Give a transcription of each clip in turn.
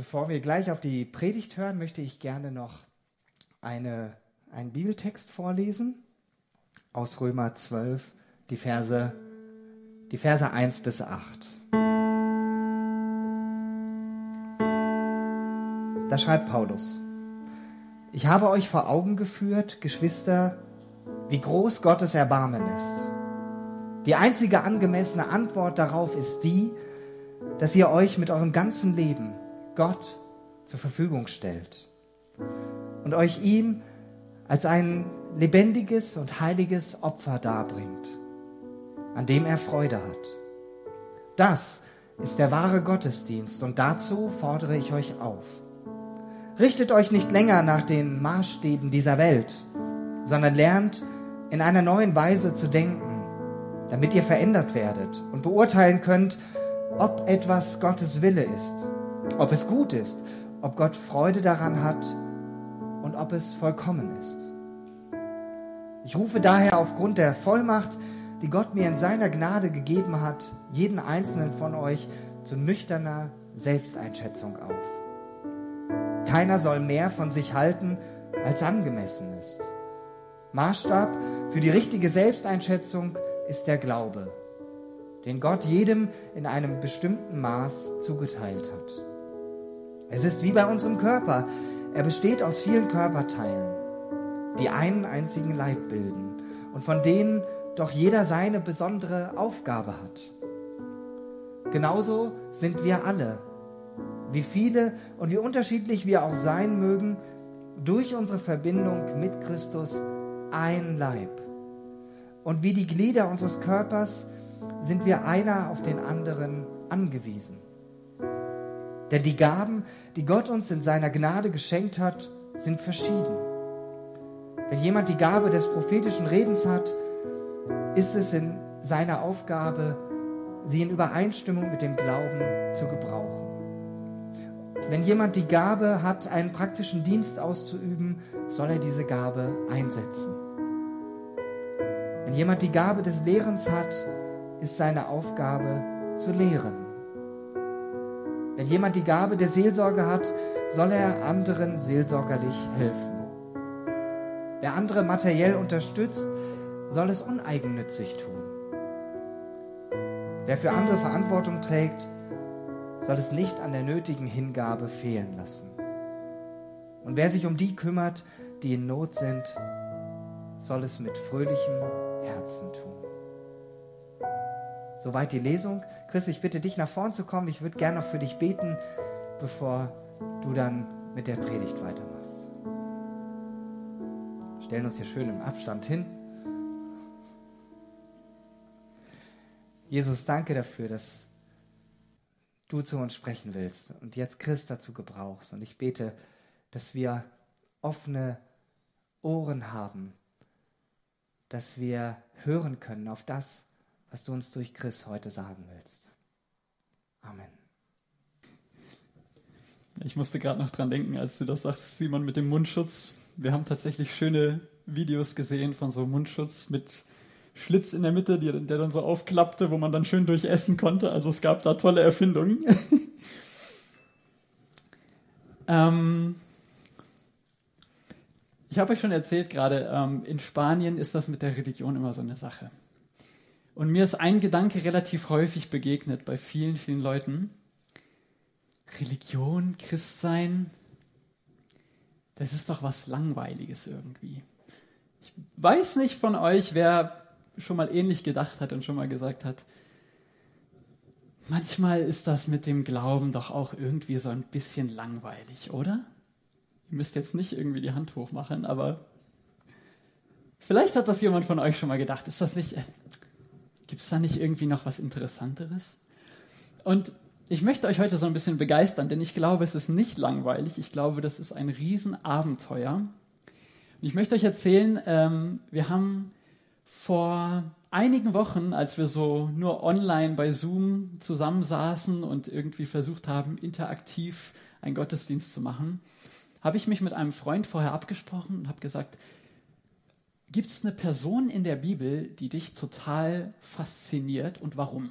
Bevor wir gleich auf die Predigt hören, möchte ich gerne noch eine, einen Bibeltext vorlesen aus Römer 12, die Verse, die Verse 1 bis 8. Da schreibt Paulus, ich habe euch vor Augen geführt, Geschwister, wie groß Gottes Erbarmen ist. Die einzige angemessene Antwort darauf ist die, dass ihr euch mit eurem ganzen Leben Gott zur Verfügung stellt und euch ihm als ein lebendiges und heiliges Opfer darbringt, an dem er Freude hat. Das ist der wahre Gottesdienst und dazu fordere ich euch auf. Richtet euch nicht länger nach den Maßstäben dieser Welt, sondern lernt in einer neuen Weise zu denken, damit ihr verändert werdet und beurteilen könnt, ob etwas Gottes Wille ist, ob es gut ist, ob Gott Freude daran hat und ob es vollkommen ist. Ich rufe daher aufgrund der Vollmacht, die Gott mir in seiner Gnade gegeben hat, jeden einzelnen von euch zu nüchterner Selbsteinschätzung auf. Keiner soll mehr von sich halten, als angemessen ist. Maßstab für die richtige Selbsteinschätzung ist der Glaube, den Gott jedem in einem bestimmten Maß zugeteilt hat. Es ist wie bei unserem Körper. Er besteht aus vielen Körperteilen, die einen einzigen Leib bilden und von denen doch jeder seine besondere Aufgabe hat. Genauso sind wir alle wie viele und wie unterschiedlich wir auch sein mögen, durch unsere Verbindung mit Christus ein Leib. Und wie die Glieder unseres Körpers sind wir einer auf den anderen angewiesen. Denn die Gaben, die Gott uns in seiner Gnade geschenkt hat, sind verschieden. Wenn jemand die Gabe des prophetischen Redens hat, ist es in seiner Aufgabe, sie in Übereinstimmung mit dem Glauben zu gebrauchen. Wenn jemand die Gabe hat, einen praktischen Dienst auszuüben, soll er diese Gabe einsetzen. Wenn jemand die Gabe des Lehrens hat, ist seine Aufgabe zu lehren. Wenn jemand die Gabe der Seelsorge hat, soll er anderen seelsorgerlich helfen. Wer andere materiell unterstützt, soll es uneigennützig tun. Wer für andere Verantwortung trägt, soll es nicht an der nötigen Hingabe fehlen lassen. Und wer sich um die kümmert, die in Not sind, soll es mit fröhlichem Herzen tun. Soweit die Lesung. Chris, ich bitte dich nach vorn zu kommen. Ich würde gerne noch für dich beten, bevor du dann mit der Predigt weitermachst. Stellen uns hier schön im Abstand hin. Jesus, danke dafür, dass du zu uns sprechen willst und jetzt Christ dazu gebrauchst. Und ich bete, dass wir offene Ohren haben, dass wir hören können auf das, was du uns durch Christ heute sagen willst. Amen. Ich musste gerade noch dran denken, als du das sagst, Simon, mit dem Mundschutz. Wir haben tatsächlich schöne Videos gesehen von so Mundschutz mit Schlitz in der Mitte, die, der dann so aufklappte, wo man dann schön durchessen konnte. Also es gab da tolle Erfindungen. ähm, ich habe euch schon erzählt gerade, ähm, in Spanien ist das mit der Religion immer so eine Sache. Und mir ist ein Gedanke relativ häufig begegnet bei vielen, vielen Leuten. Religion, Christsein, das ist doch was Langweiliges irgendwie. Ich weiß nicht von euch, wer schon mal ähnlich gedacht hat und schon mal gesagt hat, manchmal ist das mit dem Glauben doch auch irgendwie so ein bisschen langweilig, oder? Ihr müsst jetzt nicht irgendwie die Hand hochmachen, aber vielleicht hat das jemand von euch schon mal gedacht. Ist das nicht, gibt es da nicht irgendwie noch was Interessanteres? Und ich möchte euch heute so ein bisschen begeistern, denn ich glaube, es ist nicht langweilig. Ich glaube, das ist ein Riesenabenteuer. Und ich möchte euch erzählen, ähm, wir haben vor einigen Wochen, als wir so nur online bei Zoom zusammensaßen und irgendwie versucht haben, interaktiv einen Gottesdienst zu machen, habe ich mich mit einem Freund vorher abgesprochen und habe gesagt, gibt es eine Person in der Bibel, die dich total fasziniert und warum?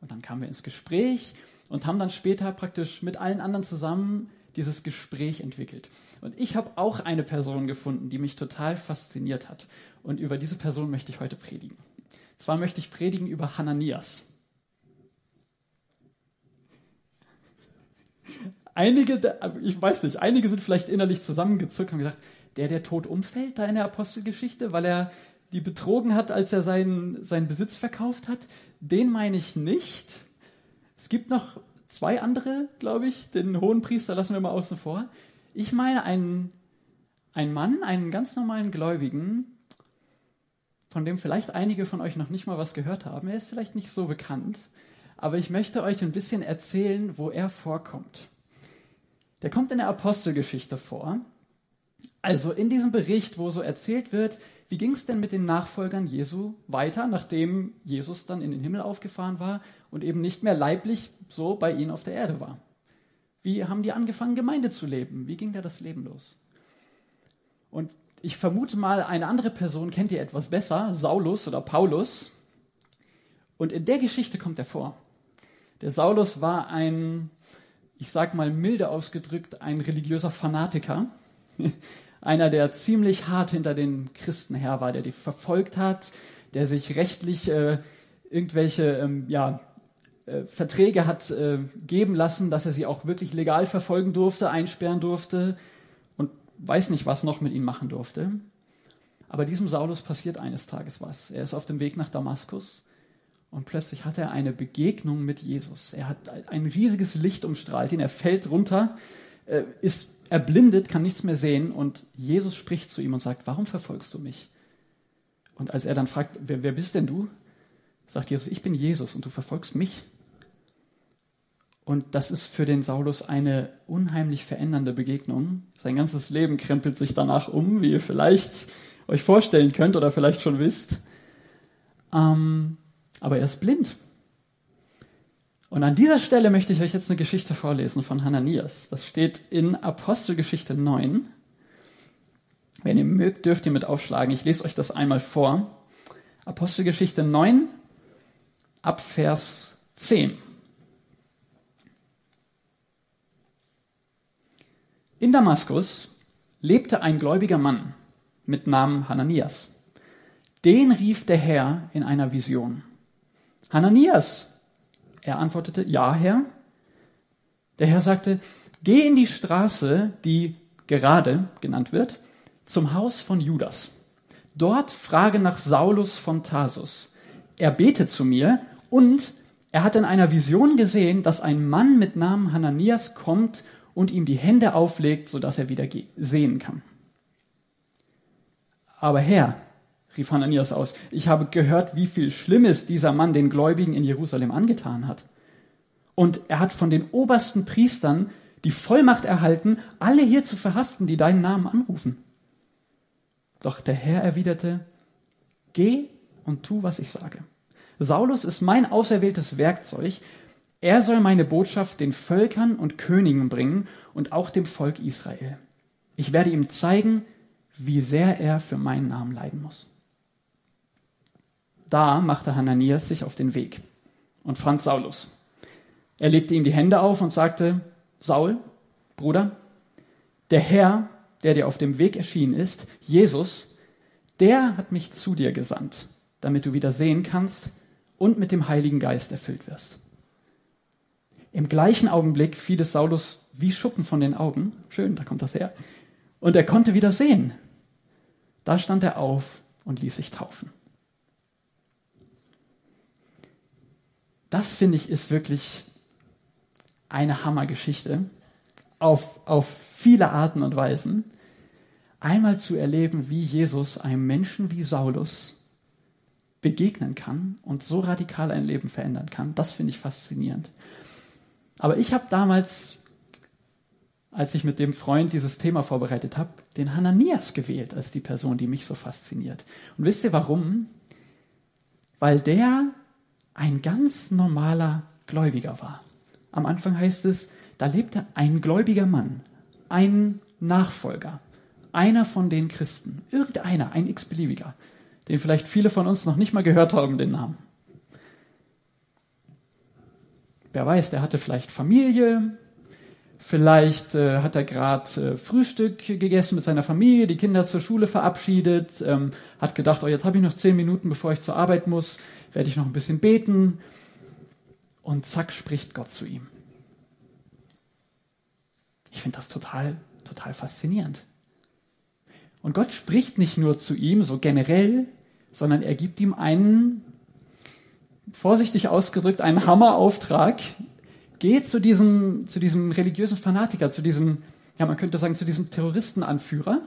Und dann kamen wir ins Gespräch und haben dann später praktisch mit allen anderen zusammen dieses Gespräch entwickelt. Und ich habe auch eine Person gefunden, die mich total fasziniert hat. Und über diese Person möchte ich heute predigen. Zwar möchte ich predigen über Hananias. Einige, ich weiß nicht, einige sind vielleicht innerlich zusammengezuckt und gesagt, der, der tot umfällt da in der Apostelgeschichte, weil er die betrogen hat, als er seinen, seinen Besitz verkauft hat, den meine ich nicht. Es gibt noch zwei andere, glaube ich. Den hohen Priester lassen wir mal außen vor. Ich meine einen, einen Mann, einen ganz normalen Gläubigen, von dem vielleicht einige von euch noch nicht mal was gehört haben. Er ist vielleicht nicht so bekannt, aber ich möchte euch ein bisschen erzählen, wo er vorkommt. Der kommt in der Apostelgeschichte vor. Also in diesem Bericht, wo so erzählt wird, wie ging es denn mit den Nachfolgern Jesu weiter, nachdem Jesus dann in den Himmel aufgefahren war und eben nicht mehr leiblich so bei ihnen auf der Erde war? Wie haben die angefangen, Gemeinde zu leben? Wie ging da das Leben los? Und ich vermute mal, eine andere Person kennt ihr etwas besser, Saulus oder Paulus. Und in der Geschichte kommt er vor. Der Saulus war ein, ich sag mal milde ausgedrückt, ein religiöser Fanatiker einer, der ziemlich hart hinter den Christen her war, der die verfolgt hat, der sich rechtlich äh, irgendwelche ähm, ja, äh, Verträge hat äh, geben lassen, dass er sie auch wirklich legal verfolgen durfte, einsperren durfte und weiß nicht, was noch mit ihm machen durfte. Aber diesem Saulus passiert eines Tages was. Er ist auf dem Weg nach Damaskus und plötzlich hat er eine Begegnung mit Jesus. Er hat ein riesiges Licht umstrahlt ihn, er fällt runter, äh, ist erblindet, kann nichts mehr sehen und Jesus spricht zu ihm und sagt, warum verfolgst du mich? Und als er dann fragt, wer, wer bist denn du? Sagt Jesus, ich bin Jesus und du verfolgst mich. Und das ist für den Saulus eine unheimlich verändernde Begegnung. Sein ganzes Leben krempelt sich danach um, wie ihr vielleicht euch vorstellen könnt oder vielleicht schon wisst. Ähm, aber er ist blind. Und an dieser Stelle möchte ich euch jetzt eine Geschichte vorlesen von Hananias. Das steht in Apostelgeschichte 9. Wenn ihr mögt, dürft ihr mit aufschlagen. Ich lese euch das einmal vor. Apostelgeschichte 9 ab Vers 10. In Damaskus lebte ein gläubiger Mann mit Namen Hananias. Den rief der Herr in einer Vision. Hananias, er antwortete, ja, Herr. Der Herr sagte, geh in die Straße, die gerade genannt wird, zum Haus von Judas. Dort frage nach Saulus von Tarsus. Er betet zu mir und er hat in einer Vision gesehen, dass ein Mann mit Namen Hananias kommt und ihm die Hände auflegt, sodass er wieder sehen kann. Aber Herr, rief Hananias aus, ich habe gehört, wie viel Schlimmes dieser Mann den Gläubigen in Jerusalem angetan hat. Und er hat von den obersten Priestern die Vollmacht erhalten, alle hier zu verhaften, die deinen Namen anrufen. Doch der Herr erwiderte, geh und tu, was ich sage. Saulus ist mein auserwähltes Werkzeug. Er soll meine Botschaft den Völkern und Königen bringen und auch dem Volk Israel. Ich werde ihm zeigen, wie sehr er für meinen Namen leiden muss. Da machte Hananias sich auf den Weg und fand Saulus. Er legte ihm die Hände auf und sagte, Saul, Bruder, der Herr, der dir auf dem Weg erschienen ist, Jesus, der hat mich zu dir gesandt, damit du wieder sehen kannst und mit dem Heiligen Geist erfüllt wirst. Im gleichen Augenblick fiel es Saulus wie Schuppen von den Augen. Schön, da kommt das her. Und er konnte wieder sehen. Da stand er auf und ließ sich taufen. Das finde ich ist wirklich eine Hammergeschichte auf, auf viele Arten und Weisen. Einmal zu erleben, wie Jesus einem Menschen wie Saulus begegnen kann und so radikal ein Leben verändern kann, das finde ich faszinierend. Aber ich habe damals, als ich mit dem Freund dieses Thema vorbereitet habe, den Hananias gewählt als die Person, die mich so fasziniert. Und wisst ihr warum? Weil der ein ganz normaler Gläubiger war. Am Anfang heißt es, da lebte ein gläubiger Mann, ein Nachfolger, einer von den Christen, irgendeiner, ein x-beliebiger, den vielleicht viele von uns noch nicht mal gehört haben, den Namen. wer weiß, der hatte vielleicht Familie, vielleicht äh, hat er gerade äh, Frühstück gegessen mit seiner Familie, die Kinder zur Schule verabschiedet, ähm, hat gedacht, oh, jetzt habe ich noch zehn Minuten, bevor ich zur Arbeit muss, werde ich noch ein bisschen beten. Und zack, spricht Gott zu ihm. Ich finde das total, total faszinierend. Und Gott spricht nicht nur zu ihm so generell, sondern er gibt ihm einen, vorsichtig ausgedrückt, einen Hammerauftrag. Geh zu diesem, zu diesem religiösen Fanatiker, zu diesem, ja, man könnte sagen, zu diesem Terroristenanführer.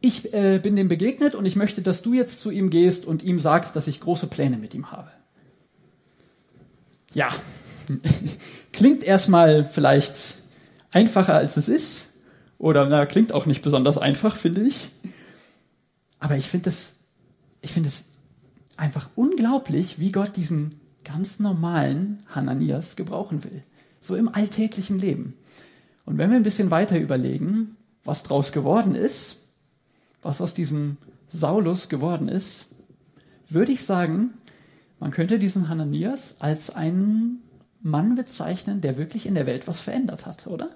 Ich äh, bin dem begegnet und ich möchte, dass du jetzt zu ihm gehst und ihm sagst, dass ich große Pläne mit ihm habe. Ja, klingt erstmal vielleicht einfacher als es ist. Oder na, klingt auch nicht besonders einfach, finde ich. Aber ich finde es, ich finde es einfach unglaublich, wie Gott diesen ganz normalen Hananias gebrauchen will. So im alltäglichen Leben. Und wenn wir ein bisschen weiter überlegen, was draus geworden ist, was aus diesem Saulus geworden ist, würde ich sagen, man könnte diesen Hananias als einen Mann bezeichnen, der wirklich in der Welt was verändert hat, oder?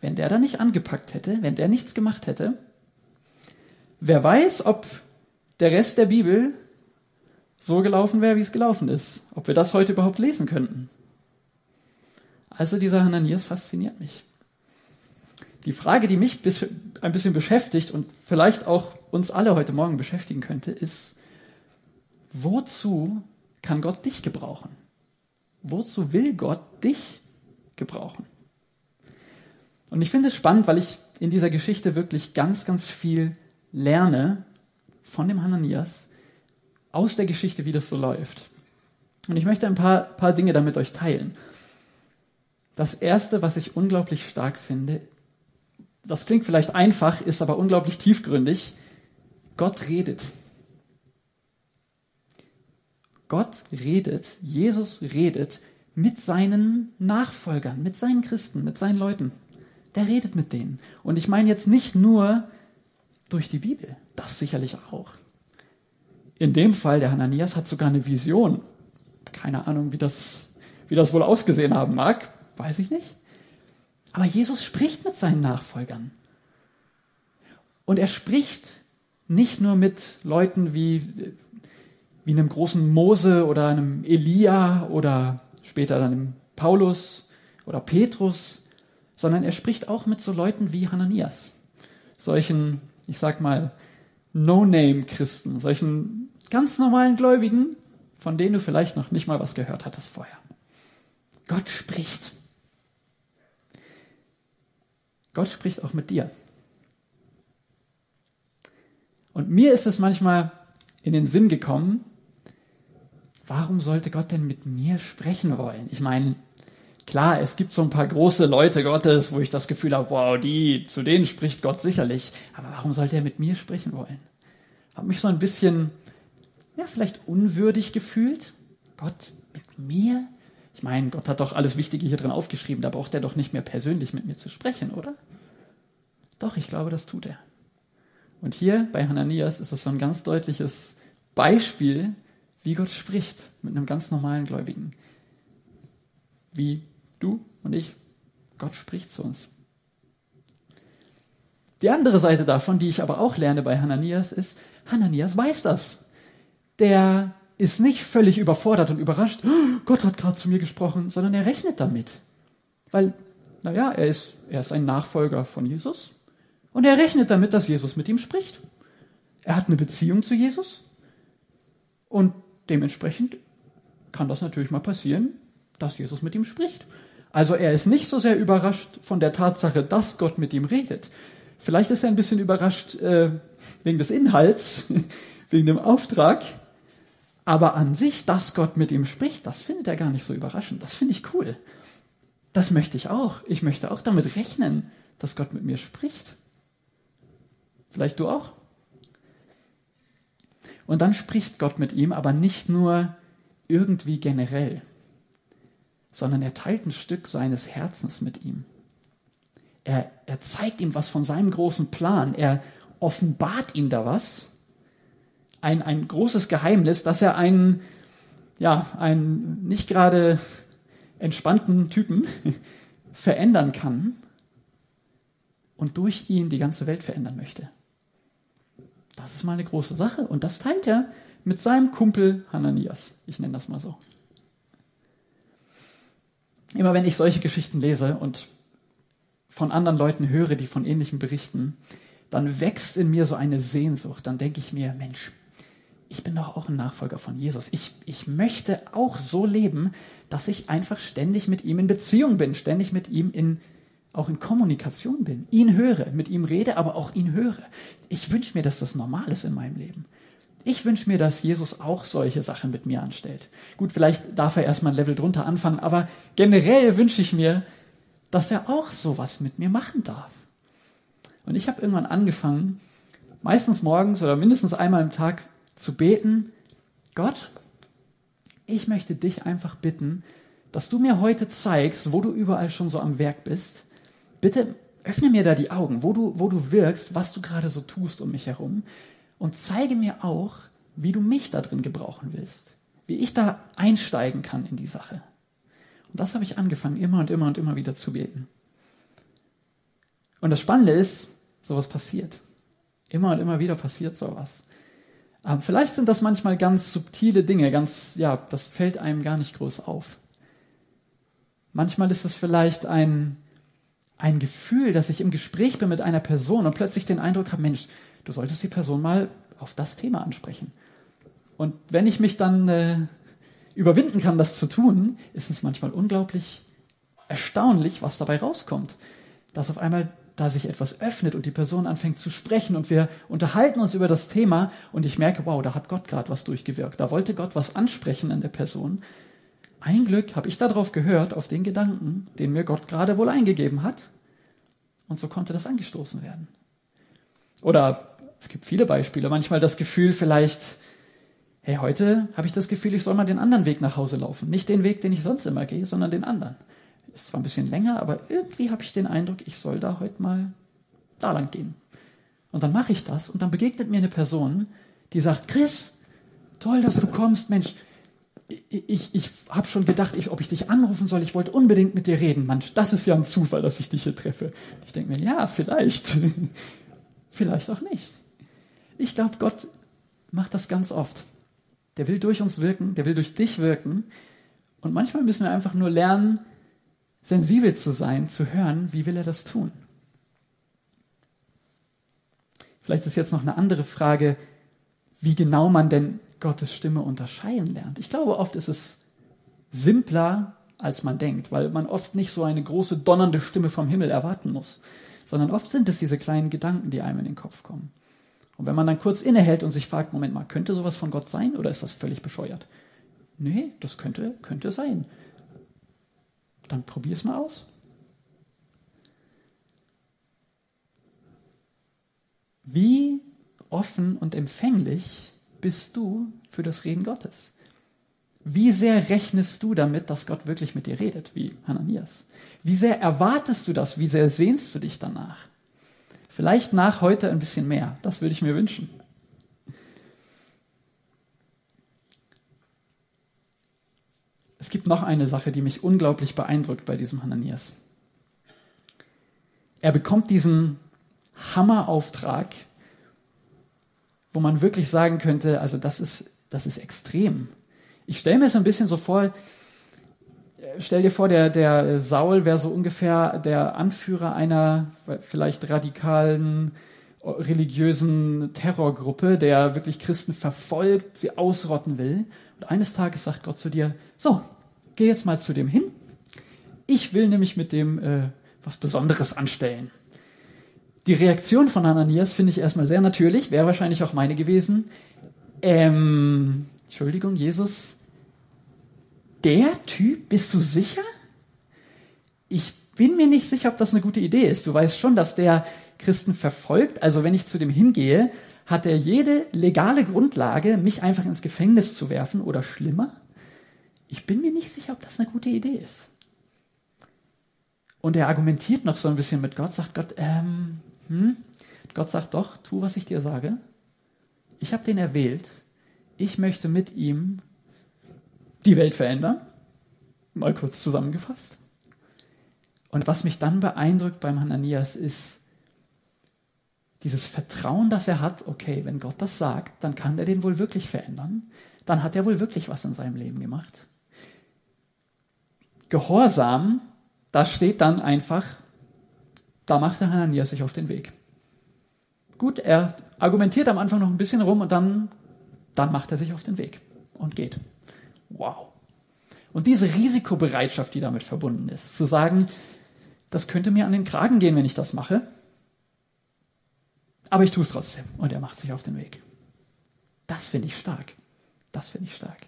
Wenn der da nicht angepackt hätte, wenn der nichts gemacht hätte, wer weiß, ob der Rest der Bibel so gelaufen wäre, wie es gelaufen ist. Ob wir das heute überhaupt lesen könnten. Also dieser Hananias fasziniert mich. Die Frage, die mich ein bisschen beschäftigt und vielleicht auch uns alle heute Morgen beschäftigen könnte, ist, wozu kann Gott dich gebrauchen? Wozu will Gott dich gebrauchen? Und ich finde es spannend, weil ich in dieser Geschichte wirklich ganz, ganz viel lerne von dem Hananias aus der Geschichte, wie das so läuft. Und ich möchte ein paar, paar Dinge damit euch teilen. Das Erste, was ich unglaublich stark finde, das klingt vielleicht einfach, ist aber unglaublich tiefgründig. Gott redet. Gott redet, Jesus redet mit seinen Nachfolgern, mit seinen Christen, mit seinen Leuten. Der redet mit denen. Und ich meine jetzt nicht nur durch die Bibel, das sicherlich auch. In dem Fall, der Hananias hat sogar eine Vision. Keine Ahnung, wie das, wie das wohl ausgesehen haben mag, weiß ich nicht. Aber Jesus spricht mit seinen Nachfolgern. Und er spricht nicht nur mit Leuten wie, wie einem großen Mose oder einem Elia oder später dann einem Paulus oder Petrus, sondern er spricht auch mit so Leuten wie Hananias, solchen, ich sag mal, No-Name-Christen, solchen ganz normalen Gläubigen, von denen du vielleicht noch nicht mal was gehört hattest vorher. Gott spricht. Gott spricht auch mit dir. Und mir ist es manchmal in den Sinn gekommen, warum sollte Gott denn mit mir sprechen wollen? Ich meine, Klar, es gibt so ein paar große Leute Gottes, wo ich das Gefühl habe, wow, die, zu denen spricht Gott sicherlich. Aber warum sollte er mit mir sprechen wollen? Habe mich so ein bisschen, ja, vielleicht unwürdig gefühlt. Gott mit mir? Ich meine, Gott hat doch alles Wichtige hier drin aufgeschrieben, da braucht er doch nicht mehr persönlich mit mir zu sprechen, oder? Doch, ich glaube, das tut er. Und hier bei Hananias ist es so ein ganz deutliches Beispiel, wie Gott spricht mit einem ganz normalen Gläubigen. Wie Du und ich. Gott spricht zu uns. Die andere Seite davon, die ich aber auch lerne bei Hananias, ist, Hananias weiß das. Der ist nicht völlig überfordert und überrascht, oh, Gott hat gerade zu mir gesprochen, sondern er rechnet damit. Weil, naja, er ist, er ist ein Nachfolger von Jesus und er rechnet damit, dass Jesus mit ihm spricht. Er hat eine Beziehung zu Jesus und dementsprechend kann das natürlich mal passieren, dass Jesus mit ihm spricht. Also er ist nicht so sehr überrascht von der Tatsache, dass Gott mit ihm redet. Vielleicht ist er ein bisschen überrascht äh, wegen des Inhalts, wegen dem Auftrag. Aber an sich, dass Gott mit ihm spricht, das findet er gar nicht so überraschend. Das finde ich cool. Das möchte ich auch. Ich möchte auch damit rechnen, dass Gott mit mir spricht. Vielleicht du auch. Und dann spricht Gott mit ihm, aber nicht nur irgendwie generell sondern er teilt ein Stück seines Herzens mit ihm. Er, er zeigt ihm was von seinem großen Plan. Er offenbart ihm da was. Ein, ein großes Geheimnis, dass er einen, ja, einen nicht gerade entspannten Typen verändern kann und durch ihn die ganze Welt verändern möchte. Das ist mal eine große Sache. Und das teilt er mit seinem Kumpel Hananias. Ich nenne das mal so. Immer wenn ich solche Geschichten lese und von anderen Leuten höre, die von ähnlichen berichten, dann wächst in mir so eine Sehnsucht. Dann denke ich mir, Mensch, ich bin doch auch ein Nachfolger von Jesus. Ich, ich möchte auch so leben, dass ich einfach ständig mit ihm in Beziehung bin, ständig mit ihm in, auch in Kommunikation bin, ihn höre, mit ihm rede, aber auch ihn höre. Ich wünsche mir, dass das normal ist in meinem Leben. Ich wünsche mir, dass Jesus auch solche Sachen mit mir anstellt. Gut, vielleicht darf er erstmal ein Level drunter anfangen, aber generell wünsche ich mir, dass er auch sowas mit mir machen darf. Und ich habe irgendwann angefangen, meistens morgens oder mindestens einmal im Tag zu beten, Gott, ich möchte dich einfach bitten, dass du mir heute zeigst, wo du überall schon so am Werk bist. Bitte öffne mir da die Augen, wo du, wo du wirkst, was du gerade so tust um mich herum. Und zeige mir auch, wie du mich da drin gebrauchen willst. Wie ich da einsteigen kann in die Sache. Und das habe ich angefangen, immer und immer und immer wieder zu beten. Und das Spannende ist, sowas passiert. Immer und immer wieder passiert sowas. Ähm, vielleicht sind das manchmal ganz subtile Dinge, ganz, ja, das fällt einem gar nicht groß auf. Manchmal ist es vielleicht ein, ein Gefühl, dass ich im Gespräch bin mit einer Person und plötzlich den Eindruck habe, Mensch, du solltest die Person mal auf das Thema ansprechen. Und wenn ich mich dann äh, überwinden kann, das zu tun, ist es manchmal unglaublich erstaunlich, was dabei rauskommt. Dass auf einmal da sich etwas öffnet und die Person anfängt zu sprechen und wir unterhalten uns über das Thema und ich merke, wow, da hat Gott gerade was durchgewirkt. Da wollte Gott was ansprechen in der Person. Ein Glück habe ich darauf gehört, auf den Gedanken, den mir Gott gerade wohl eingegeben hat. Und so konnte das angestoßen werden. Oder es gibt viele Beispiele. Manchmal das Gefühl vielleicht, hey, heute habe ich das Gefühl, ich soll mal den anderen Weg nach Hause laufen. Nicht den Weg, den ich sonst immer gehe, sondern den anderen. Ist zwar ein bisschen länger, aber irgendwie habe ich den Eindruck, ich soll da heute mal da lang gehen. Und dann mache ich das und dann begegnet mir eine Person, die sagt, Chris, toll, dass du kommst, Mensch, ich, ich, ich habe schon gedacht, ich, ob ich dich anrufen soll. Ich wollte unbedingt mit dir reden. Mensch, das ist ja ein Zufall, dass ich dich hier treffe. Ich denke mir, ja, vielleicht. vielleicht auch nicht. Ich glaube, Gott macht das ganz oft. Der will durch uns wirken, der will durch dich wirken. Und manchmal müssen wir einfach nur lernen, sensibel zu sein, zu hören, wie will er das tun. Vielleicht ist jetzt noch eine andere Frage, wie genau man denn Gottes Stimme unterscheiden lernt. Ich glaube, oft ist es simpler, als man denkt, weil man oft nicht so eine große donnernde Stimme vom Himmel erwarten muss, sondern oft sind es diese kleinen Gedanken, die einem in den Kopf kommen. Und wenn man dann kurz innehält und sich fragt, Moment mal, könnte sowas von Gott sein oder ist das völlig bescheuert? Nee, das könnte, könnte sein. Dann probier es mal aus. Wie offen und empfänglich bist du für das Reden Gottes? Wie sehr rechnest du damit, dass Gott wirklich mit dir redet, wie Hananias? Wie sehr erwartest du das? Wie sehr sehnst du dich danach? Vielleicht nach heute ein bisschen mehr. Das würde ich mir wünschen. Es gibt noch eine Sache, die mich unglaublich beeindruckt bei diesem Hananias. Er bekommt diesen Hammerauftrag, wo man wirklich sagen könnte, also das ist, das ist extrem. Ich stelle mir es ein bisschen so vor, stell dir vor, der, der Saul wäre so ungefähr der Anführer einer vielleicht radikalen religiösen Terrorgruppe, der wirklich Christen verfolgt, sie ausrotten will. Und eines Tages sagt Gott zu dir, so, geh jetzt mal zu dem hin. Ich will nämlich mit dem äh, was Besonderes anstellen. Die Reaktion von Ananias finde ich erstmal sehr natürlich, wäre wahrscheinlich auch meine gewesen. Ähm, Entschuldigung, Jesus, der Typ, bist du sicher? Ich bin mir nicht sicher, ob das eine gute Idee ist. Du weißt schon, dass der Christen verfolgt. Also wenn ich zu dem hingehe, hat er jede legale Grundlage, mich einfach ins Gefängnis zu werfen oder schlimmer. Ich bin mir nicht sicher, ob das eine gute Idee ist. Und er argumentiert noch so ein bisschen mit Gott, sagt Gott, ähm, hm? Gott sagt doch, tu, was ich dir sage. Ich habe den erwählt. Ich möchte mit ihm die Welt verändern. Mal kurz zusammengefasst. Und was mich dann beeindruckt beim Hananias ist dieses Vertrauen, das er hat, okay, wenn Gott das sagt, dann kann er den wohl wirklich verändern. Dann hat er wohl wirklich was in seinem Leben gemacht. Gehorsam, da steht dann einfach, da macht der Hananias sich auf den Weg. Gut, er argumentiert am Anfang noch ein bisschen rum und dann, dann macht er sich auf den Weg und geht. Wow. Und diese Risikobereitschaft, die damit verbunden ist, zu sagen, das könnte mir an den Kragen gehen, wenn ich das mache, aber ich tue es trotzdem und er macht sich auf den Weg. Das finde ich stark. Das finde ich stark.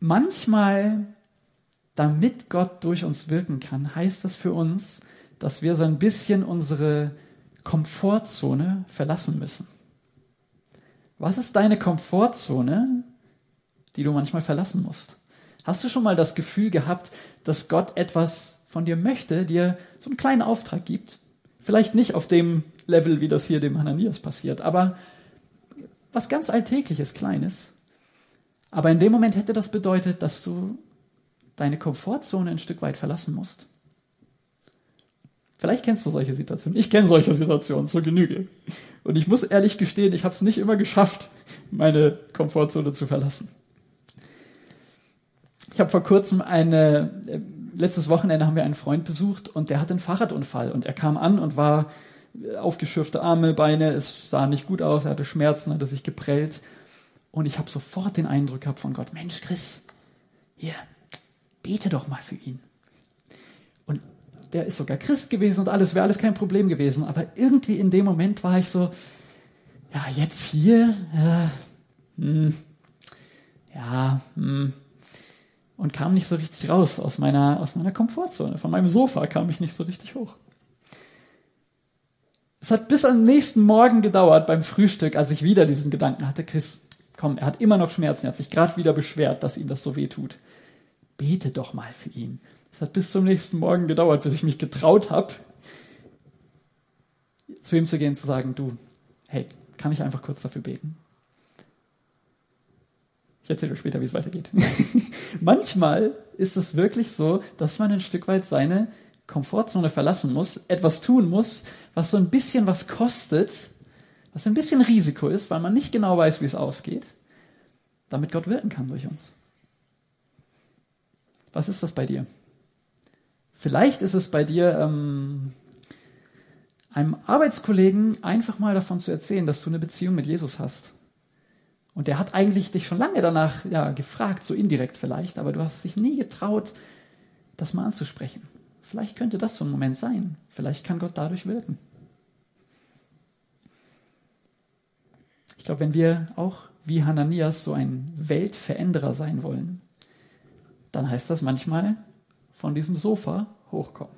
Manchmal, damit Gott durch uns wirken kann, heißt das für uns, dass wir so ein bisschen unsere Komfortzone verlassen müssen. Was ist deine Komfortzone, die du manchmal verlassen musst? Hast du schon mal das Gefühl gehabt, dass Gott etwas von dir möchte, dir so einen kleinen Auftrag gibt? Vielleicht nicht auf dem Level, wie das hier dem Hananias passiert, aber was ganz Alltägliches, Kleines. Aber in dem Moment hätte das bedeutet, dass du deine Komfortzone ein Stück weit verlassen musst. Vielleicht kennst du solche Situationen. Ich kenne solche Situationen zur Genüge. Und ich muss ehrlich gestehen, ich habe es nicht immer geschafft, meine Komfortzone zu verlassen. Ich habe vor kurzem eine, äh, letztes Wochenende haben wir einen Freund besucht und der hatte einen Fahrradunfall und er kam an und war aufgeschürfte Arme, Beine, es sah nicht gut aus, er hatte Schmerzen, hatte sich geprellt. Und ich habe sofort den Eindruck gehabt von Gott, Mensch, Chris, hier, bete doch mal für ihn. Und der ist sogar Christ gewesen und alles, wäre alles kein Problem gewesen. Aber irgendwie in dem Moment war ich so, ja, jetzt hier, äh, hm, ja, hm, und kam nicht so richtig raus aus meiner, aus meiner Komfortzone. Von meinem Sofa kam ich nicht so richtig hoch. Es hat bis am nächsten Morgen gedauert beim Frühstück, als ich wieder diesen Gedanken hatte, Chris, komm, er hat immer noch Schmerzen, er hat sich gerade wieder beschwert, dass ihm das so weh tut. Bete doch mal für ihn. Es hat bis zum nächsten Morgen gedauert, bis ich mich getraut habe, zu ihm zu gehen, zu sagen, du, hey, kann ich einfach kurz dafür beten? Ich erzähle später, wie es weitergeht. Manchmal ist es wirklich so, dass man ein Stück weit seine Komfortzone verlassen muss, etwas tun muss, was so ein bisschen was kostet, was ein bisschen Risiko ist, weil man nicht genau weiß, wie es ausgeht, damit Gott wirken kann durch uns. Was ist das bei dir? Vielleicht ist es bei dir, ähm, einem Arbeitskollegen einfach mal davon zu erzählen, dass du eine Beziehung mit Jesus hast. Und der hat eigentlich dich schon lange danach ja, gefragt, so indirekt vielleicht, aber du hast dich nie getraut, das mal anzusprechen. Vielleicht könnte das so ein Moment sein. Vielleicht kann Gott dadurch wirken. Ich glaube, wenn wir auch wie Hananias so ein Weltveränderer sein wollen, dann heißt das manchmal von diesem Sofa hochkommen.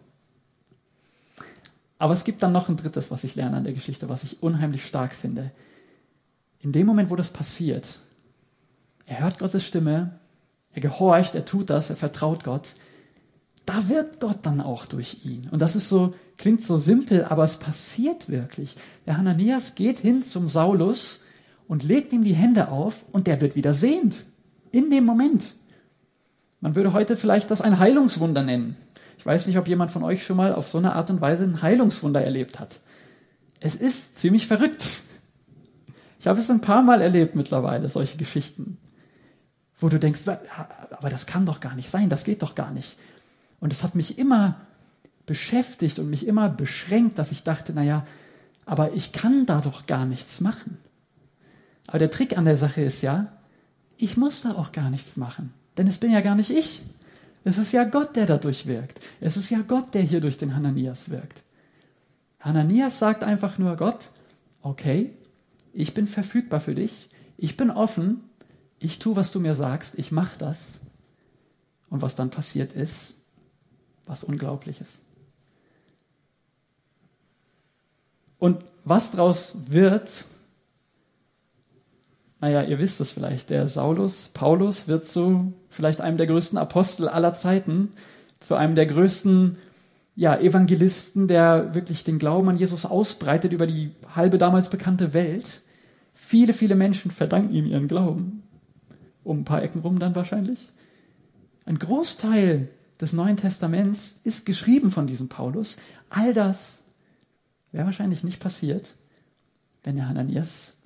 Aber es gibt dann noch ein drittes, was ich lerne an der Geschichte, was ich unheimlich stark finde. In dem Moment, wo das passiert, er hört Gottes Stimme, er gehorcht, er tut das, er vertraut Gott, da wirkt Gott dann auch durch ihn. Und das ist so, klingt so simpel, aber es passiert wirklich. Der Hananias geht hin zum Saulus und legt ihm die Hände auf und der wird wieder sehend. In dem Moment. Man würde heute vielleicht das ein Heilungswunder nennen. Ich weiß nicht, ob jemand von euch schon mal auf so eine Art und Weise ein Heilungswunder erlebt hat. Es ist ziemlich verrückt. Ich habe es ein paar Mal erlebt mittlerweile, solche Geschichten, wo du denkst, aber das kann doch gar nicht sein, das geht doch gar nicht. Und es hat mich immer beschäftigt und mich immer beschränkt, dass ich dachte, naja, aber ich kann da doch gar nichts machen. Aber der Trick an der Sache ist ja, ich muss da auch gar nichts machen. Denn es bin ja gar nicht ich. Es ist ja Gott, der dadurch wirkt. Es ist ja Gott, der hier durch den Hananias wirkt. Hananias sagt einfach nur Gott, okay, ich bin verfügbar für dich, ich bin offen, ich tue, was du mir sagst, ich mache das. Und was dann passiert ist, was Unglaubliches. Und was daraus wird, naja, ihr wisst es vielleicht, der Saulus, Paulus wird zu vielleicht einem der größten Apostel aller Zeiten, zu einem der größten ja, Evangelisten, der wirklich den Glauben an Jesus ausbreitet über die halbe damals bekannte Welt. Viele, viele Menschen verdanken ihm ihren Glauben. Um ein paar Ecken rum dann wahrscheinlich. Ein Großteil des Neuen Testaments ist geschrieben von diesem Paulus. All das wäre wahrscheinlich nicht passiert, wenn der Hananias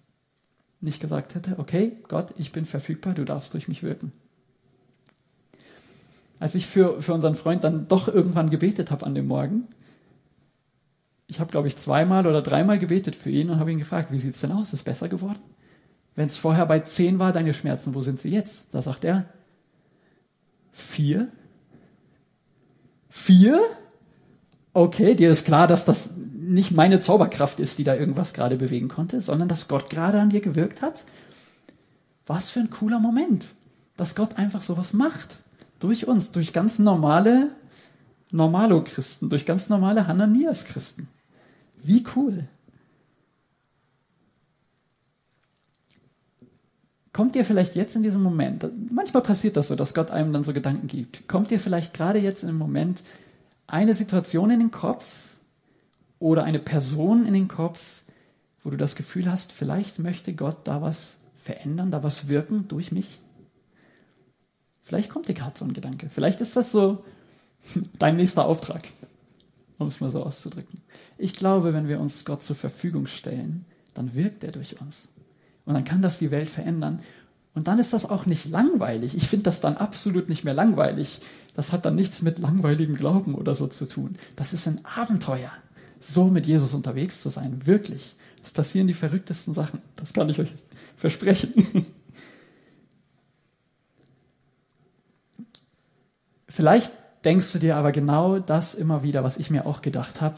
nicht gesagt hätte, okay, Gott, ich bin verfügbar, du darfst durch mich wirken. Als ich für, für unseren Freund dann doch irgendwann gebetet habe an dem Morgen, ich habe, glaube ich, zweimal oder dreimal gebetet für ihn und habe ihn gefragt, wie sieht es denn aus? Ist es besser geworden? Wenn es vorher bei zehn war, deine Schmerzen, wo sind sie jetzt? Da sagt er, vier. Vier? Okay, dir ist klar, dass das nicht meine Zauberkraft ist, die da irgendwas gerade bewegen konnte, sondern dass Gott gerade an dir gewirkt hat. Was für ein cooler Moment, dass Gott einfach sowas macht. Durch uns, durch ganz normale Normalo-Christen, durch ganz normale Hananias-Christen. Wie cool. Kommt dir vielleicht jetzt in diesem Moment, manchmal passiert das so, dass Gott einem dann so Gedanken gibt, kommt dir vielleicht gerade jetzt in dem Moment eine Situation in den Kopf oder eine Person in den Kopf, wo du das Gefühl hast, vielleicht möchte Gott da was verändern, da was wirken durch mich? Vielleicht kommt dir gerade so ein Gedanke. Vielleicht ist das so dein nächster Auftrag, um es mal so auszudrücken. Ich glaube, wenn wir uns Gott zur Verfügung stellen, dann wirkt er durch uns. Und dann kann das die Welt verändern. Und dann ist das auch nicht langweilig. Ich finde das dann absolut nicht mehr langweilig. Das hat dann nichts mit langweiligem Glauben oder so zu tun. Das ist ein Abenteuer, so mit Jesus unterwegs zu sein. Wirklich. Es passieren die verrücktesten Sachen. Das kann ich euch versprechen. Vielleicht denkst du dir aber genau das immer wieder, was ich mir auch gedacht habe.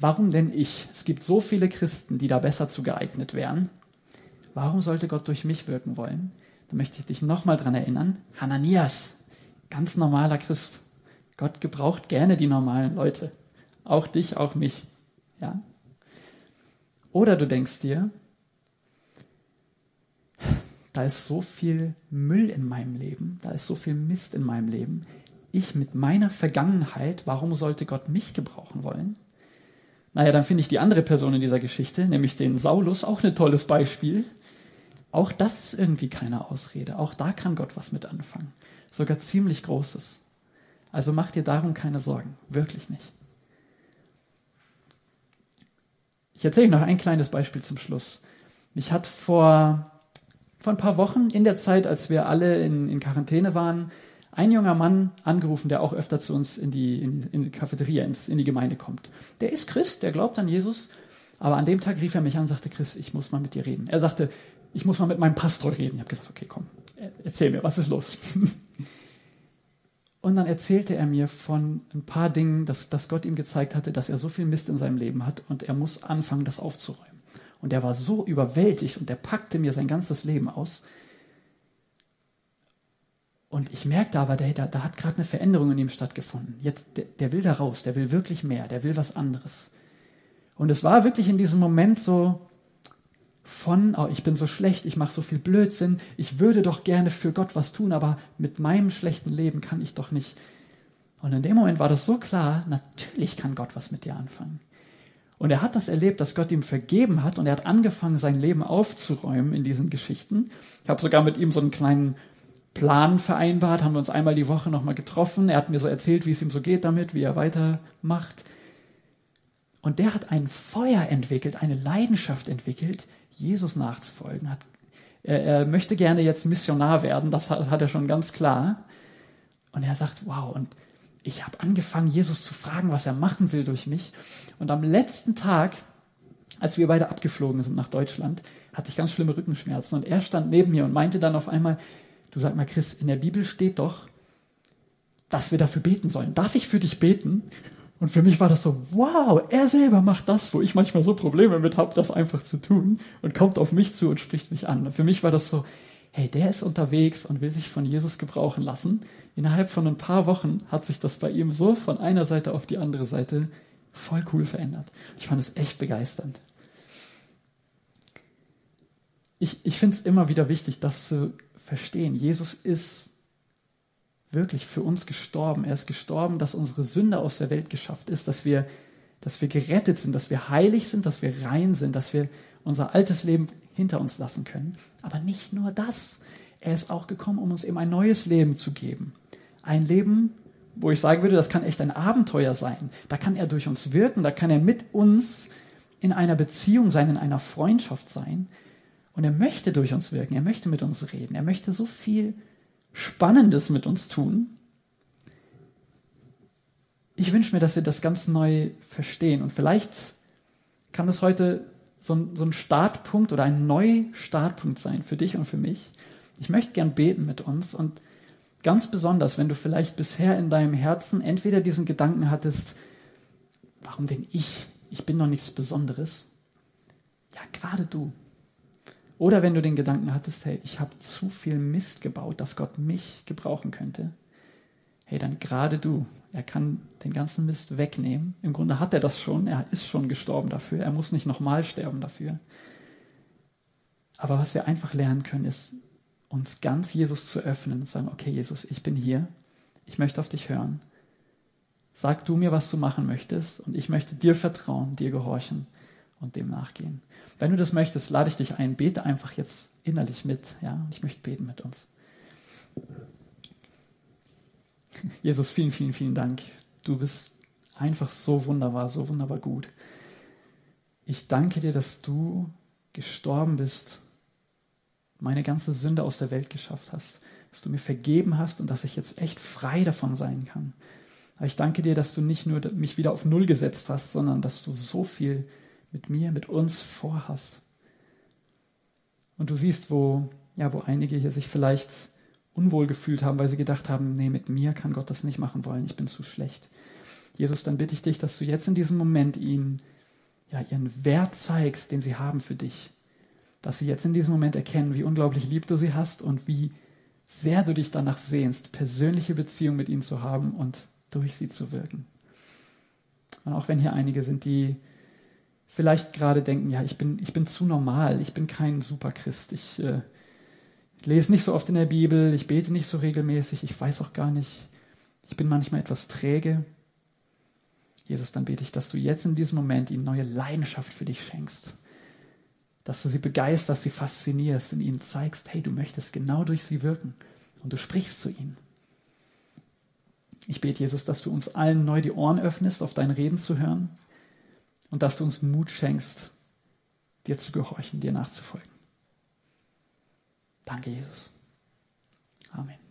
Warum denn ich? Es gibt so viele Christen, die da besser zu geeignet wären. Warum sollte Gott durch mich wirken wollen? Da möchte ich dich nochmal dran erinnern. Hananias, ganz normaler Christ. Gott gebraucht gerne die normalen Leute. Auch dich, auch mich. Ja? Oder du denkst dir, da ist so viel Müll in meinem Leben, da ist so viel Mist in meinem Leben. Ich mit meiner Vergangenheit, warum sollte Gott mich gebrauchen wollen? Naja, dann finde ich die andere Person in dieser Geschichte, nämlich den Saulus, auch ein tolles Beispiel. Auch das ist irgendwie keine Ausrede. Auch da kann Gott was mit anfangen. Sogar ziemlich Großes. Also mach dir darum keine Sorgen. Wirklich nicht. Ich erzähle noch ein kleines Beispiel zum Schluss. Mich hat vor, vor ein paar Wochen, in der Zeit, als wir alle in, in Quarantäne waren, ein junger Mann angerufen, der auch öfter zu uns in die, in, in die Cafeteria, ins, in die Gemeinde kommt. Der ist Christ, der glaubt an Jesus, aber an dem Tag rief er mich an und sagte, Chris, ich muss mal mit dir reden. Er sagte, ich muss mal mit meinem Pastor reden. Ich habe gesagt, okay, komm, erzähl mir, was ist los? Und dann erzählte er mir von ein paar Dingen, dass, dass Gott ihm gezeigt hatte, dass er so viel Mist in seinem Leben hat und er muss anfangen, das aufzuräumen. Und er war so überwältigt und er packte mir sein ganzes Leben aus. Und ich merkte aber, der, da, da hat gerade eine Veränderung in ihm stattgefunden. Jetzt, der, der will da raus, der will wirklich mehr, der will was anderes. Und es war wirklich in diesem Moment so von, oh, ich bin so schlecht, ich mache so viel Blödsinn, ich würde doch gerne für Gott was tun, aber mit meinem schlechten Leben kann ich doch nicht. Und in dem Moment war das so klar, natürlich kann Gott was mit dir anfangen. Und er hat das erlebt, dass Gott ihm vergeben hat und er hat angefangen, sein Leben aufzuräumen in diesen Geschichten. Ich habe sogar mit ihm so einen kleinen Plan vereinbart, haben wir uns einmal die Woche nochmal getroffen. Er hat mir so erzählt, wie es ihm so geht damit, wie er weitermacht. Und der hat ein Feuer entwickelt, eine Leidenschaft entwickelt, Jesus nachzufolgen. Hat, er, er, möchte gerne jetzt Missionar werden, das hat, hat er schon ganz klar. Und er sagt, wow, und ich habe angefangen, Jesus zu fragen, was er machen will durch mich. Und am letzten Tag, als wir beide abgeflogen sind nach Deutschland, hatte ich ganz schlimme Rückenschmerzen. Und er stand neben mir und meinte dann auf einmal, Du sag mal, Chris, in der Bibel steht doch, dass wir dafür beten sollen. Darf ich für dich beten? Und für mich war das so, wow, er selber macht das, wo ich manchmal so Probleme mit habe, das einfach zu tun und kommt auf mich zu und spricht mich an. Und für mich war das so, hey, der ist unterwegs und will sich von Jesus gebrauchen lassen. Innerhalb von ein paar Wochen hat sich das bei ihm so von einer Seite auf die andere Seite voll cool verändert. Ich fand es echt begeisternd. Ich, ich finde es immer wieder wichtig, das zu verstehen. Jesus ist wirklich für uns gestorben. Er ist gestorben, dass unsere Sünde aus der Welt geschafft ist, dass wir, dass wir gerettet sind, dass wir heilig sind, dass wir rein sind, dass wir unser altes Leben hinter uns lassen können. Aber nicht nur das. Er ist auch gekommen, um uns eben ein neues Leben zu geben. ein Leben, wo ich sagen würde, das kann echt ein Abenteuer sein. Da kann er durch uns wirken, da kann er mit uns in einer Beziehung sein, in einer Freundschaft sein. Und er möchte durch uns wirken, er möchte mit uns reden, er möchte so viel Spannendes mit uns tun. Ich wünsche mir, dass wir das ganz neu verstehen. Und vielleicht kann es heute so ein, so ein Startpunkt oder ein Neustartpunkt sein für dich und für mich. Ich möchte gern beten mit uns und ganz besonders, wenn du vielleicht bisher in deinem Herzen entweder diesen Gedanken hattest, warum denn ich? Ich bin noch nichts Besonderes. Ja, gerade du. Oder wenn du den Gedanken hattest, hey, ich habe zu viel Mist gebaut, dass Gott mich gebrauchen könnte. Hey, dann gerade du. Er kann den ganzen Mist wegnehmen. Im Grunde hat er das schon. Er ist schon gestorben dafür. Er muss nicht nochmal sterben dafür. Aber was wir einfach lernen können, ist, uns ganz Jesus zu öffnen und sagen, okay, Jesus, ich bin hier. Ich möchte auf dich hören. Sag du mir, was du machen möchtest. Und ich möchte dir vertrauen, dir gehorchen und dem nachgehen. Wenn du das möchtest, lade ich dich ein, bete einfach jetzt innerlich mit. Ja, ich möchte beten mit uns. Jesus, vielen, vielen, vielen Dank. Du bist einfach so wunderbar, so wunderbar gut. Ich danke dir, dass du gestorben bist, meine ganze Sünde aus der Welt geschafft hast, dass du mir vergeben hast und dass ich jetzt echt frei davon sein kann. Aber ich danke dir, dass du nicht nur mich wieder auf Null gesetzt hast, sondern dass du so viel mit mir, mit uns vorhast. Und du siehst, wo, ja, wo einige hier sich vielleicht unwohl gefühlt haben, weil sie gedacht haben, nee, mit mir kann Gott das nicht machen wollen, ich bin zu schlecht. Jesus, dann bitte ich dich, dass du jetzt in diesem Moment ihnen ja, ihren Wert zeigst, den sie haben für dich. Dass sie jetzt in diesem Moment erkennen, wie unglaublich lieb du sie hast und wie sehr du dich danach sehnst, persönliche Beziehung mit ihnen zu haben und durch sie zu wirken. Und auch wenn hier einige sind, die vielleicht gerade denken, ja, ich bin, ich bin zu normal, ich bin kein Superchrist, ich äh, lese nicht so oft in der Bibel, ich bete nicht so regelmäßig, ich weiß auch gar nicht, ich bin manchmal etwas träge. Jesus, dann bete ich, dass du jetzt in diesem Moment ihnen neue Leidenschaft für dich schenkst. Dass du sie begeisterst, sie faszinierst und ihnen zeigst, hey, du möchtest genau durch sie wirken und du sprichst zu ihnen. Ich bete, Jesus, dass du uns allen neu die Ohren öffnest, auf dein Reden zu hören und dass du uns Mut schenkst, dir zu gehorchen, dir nachzufolgen. Danke, Jesus. Amen.